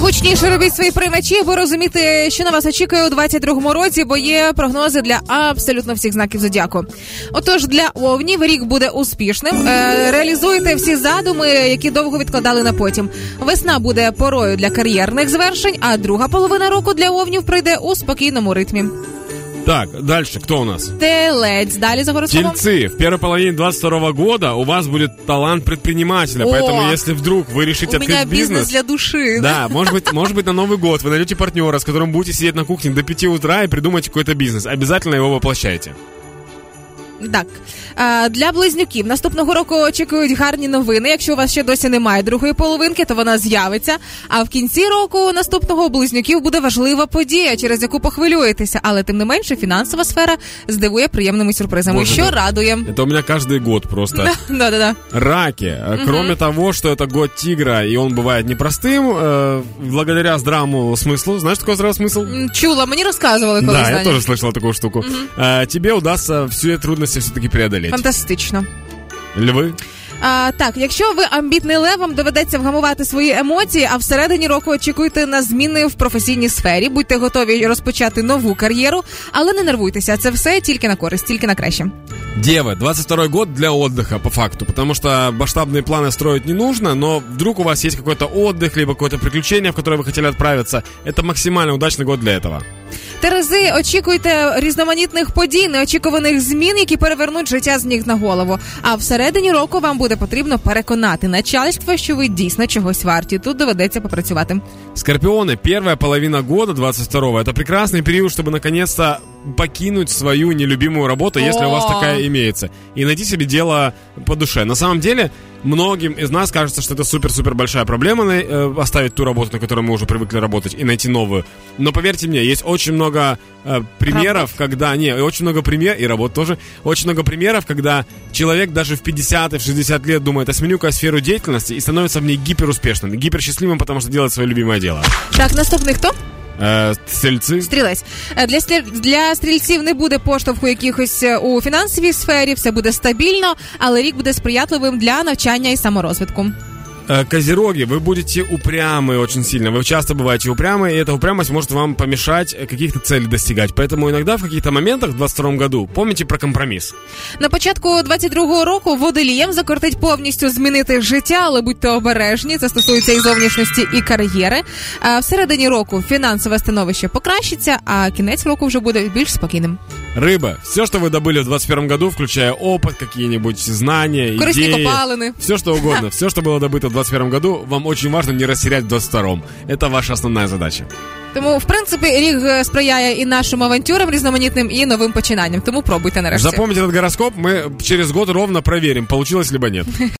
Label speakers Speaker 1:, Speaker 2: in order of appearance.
Speaker 1: гучніше робіть свої приймачі, бо розуміти, що на вас очікує у 22-му році, бо є прогнози для абсолютно всіх знаків зодіаку. Отож, для овнів рік буде успішним. Е, реалізуйте всі задуми, які довго відкладали на потім. Весна буде порою для кар'єрних звершень, а друга половина року для овнів пройде у спокійному ритмі.
Speaker 2: Так, дальше, кто у нас?
Speaker 1: Телець. Далі за гороскопом.
Speaker 2: Тельцы, в первой половине 22 года у вас будет талант предпринимателя,
Speaker 1: О!
Speaker 2: поэтому если вдруг вы решите
Speaker 1: У меня
Speaker 2: открыть
Speaker 1: бизнес для души.
Speaker 2: Да, может быть, может быть, на Новый год вы найдете партнера, с которым будете сидеть на кухне до 5 утра и придумаете какой-то бизнес. Обязательно его воплощайте.
Speaker 1: Так Е, для близнюків наступного року очікують гарні новини. Якщо у вас ще досі немає другої половинки, то вона з'явиться. А в кінці року наступного у близнюків буде важлива подія, через яку похвилюєтеся. Але тим не менше, фінансова сфера здивує приємними сюрпризами,
Speaker 2: Боже
Speaker 1: що
Speaker 2: мой.
Speaker 1: радує.
Speaker 2: Это у меня каждый год просто.
Speaker 1: Да, да, да.
Speaker 2: Раки. Э, Кроме того, что это год тигра, и он бывает непростым, э, благодаря здравому смыслу. Знаешь, что такое здравый смысл?
Speaker 1: М, Чула, мені розказували колись.
Speaker 2: Да, я
Speaker 1: Даня.
Speaker 2: тоже слышал такую штуку. Э, Тебе удастся все трудности все-таки преодолеть.
Speaker 1: Фантастично.
Speaker 2: Львы?
Speaker 1: А, так, якщо ви амбітний лев, вам доведеться вгамувати свої емоції, а всередині року очікуйте на зміни в професійній сфері. Будьте готові розпочати нову кар'єру, але не нервуйтеся. Це все тільки на користь, тільки на краще.
Speaker 2: Девы, 22 год для отдыха, по факту, потому что масштабные планы строить не нужно, но вдруг у вас есть какой-то отдых, либо какое-то приключение, в которое вы хотели отправиться, это максимально удачный год для этого.
Speaker 1: Терези, очікуйте різноманітних подій, неочікуваних змін, які перевернуть життя з ніг на голову. А всередині року вам буде потрібно переконати начальство, що ви дійсно чогось варті. Тут доведеться попрацювати.
Speaker 2: Скорпионы, первая половина года 22-го, это прекрасный период, чтобы наконец-то покинуть свою нелюбимую работу, если у вас
Speaker 1: О.
Speaker 2: такая имеется, и найти себе дело по душе. На самом деле, многим из нас кажется, что это супер-супер большая проблема э, оставить ту работу, на которой мы уже привыкли работать, и найти новую. Но поверьте мне, есть очень много э, примеров, когда... Не, очень много примеров, и работ тоже, очень много примеров, когда человек даже в 50 и в 60 лет думает, а сменю-ка сферу деятельности и становится в ней гиперуспешным, гиперсчастливым, потому что делает свое любимое дело.
Speaker 1: Так, наступний хто?
Speaker 2: Э, стрельцы.
Speaker 1: Стрілець Е, для для стрільців не буде поштовху якихось е, у фінансовій сфері, все буде стабільно, але рік буде сприятливим для навчання і саморозвитку.
Speaker 2: Э, Козероги, вы будете упрямы очень сильно. Вы часто бываете упрямы, и эта упрямость может вам помешать э, каких-то целей достигать. Поэтому иногда в каких-то моментах в 22 году помните про компромисс.
Speaker 1: На початку 22-го року водолієм закортить повністю змінити життя, але будьте обережні. Це стосується і зовнішності, і кар'єри. А всередині року фінансове становище покращиться, а кінець року вже буде більш спокійним.
Speaker 2: Рыба, все, что вы добыли в 21 году, включая опыт, какие-нибудь знания,
Speaker 1: Корисні
Speaker 2: идеи,
Speaker 1: копалини.
Speaker 2: все что угодно, все, что было добыто в 21 году, вам очень важно не растерять в 22 Это ваша основная задача.
Speaker 1: Тому, в принципі, рік е, сприяє і нашим авантюрам різноманітним, і новим починанням. Тому пробуйте нарешті.
Speaker 2: Запомните этот гороскоп, мы через год ровно проверим, получилось либо нет.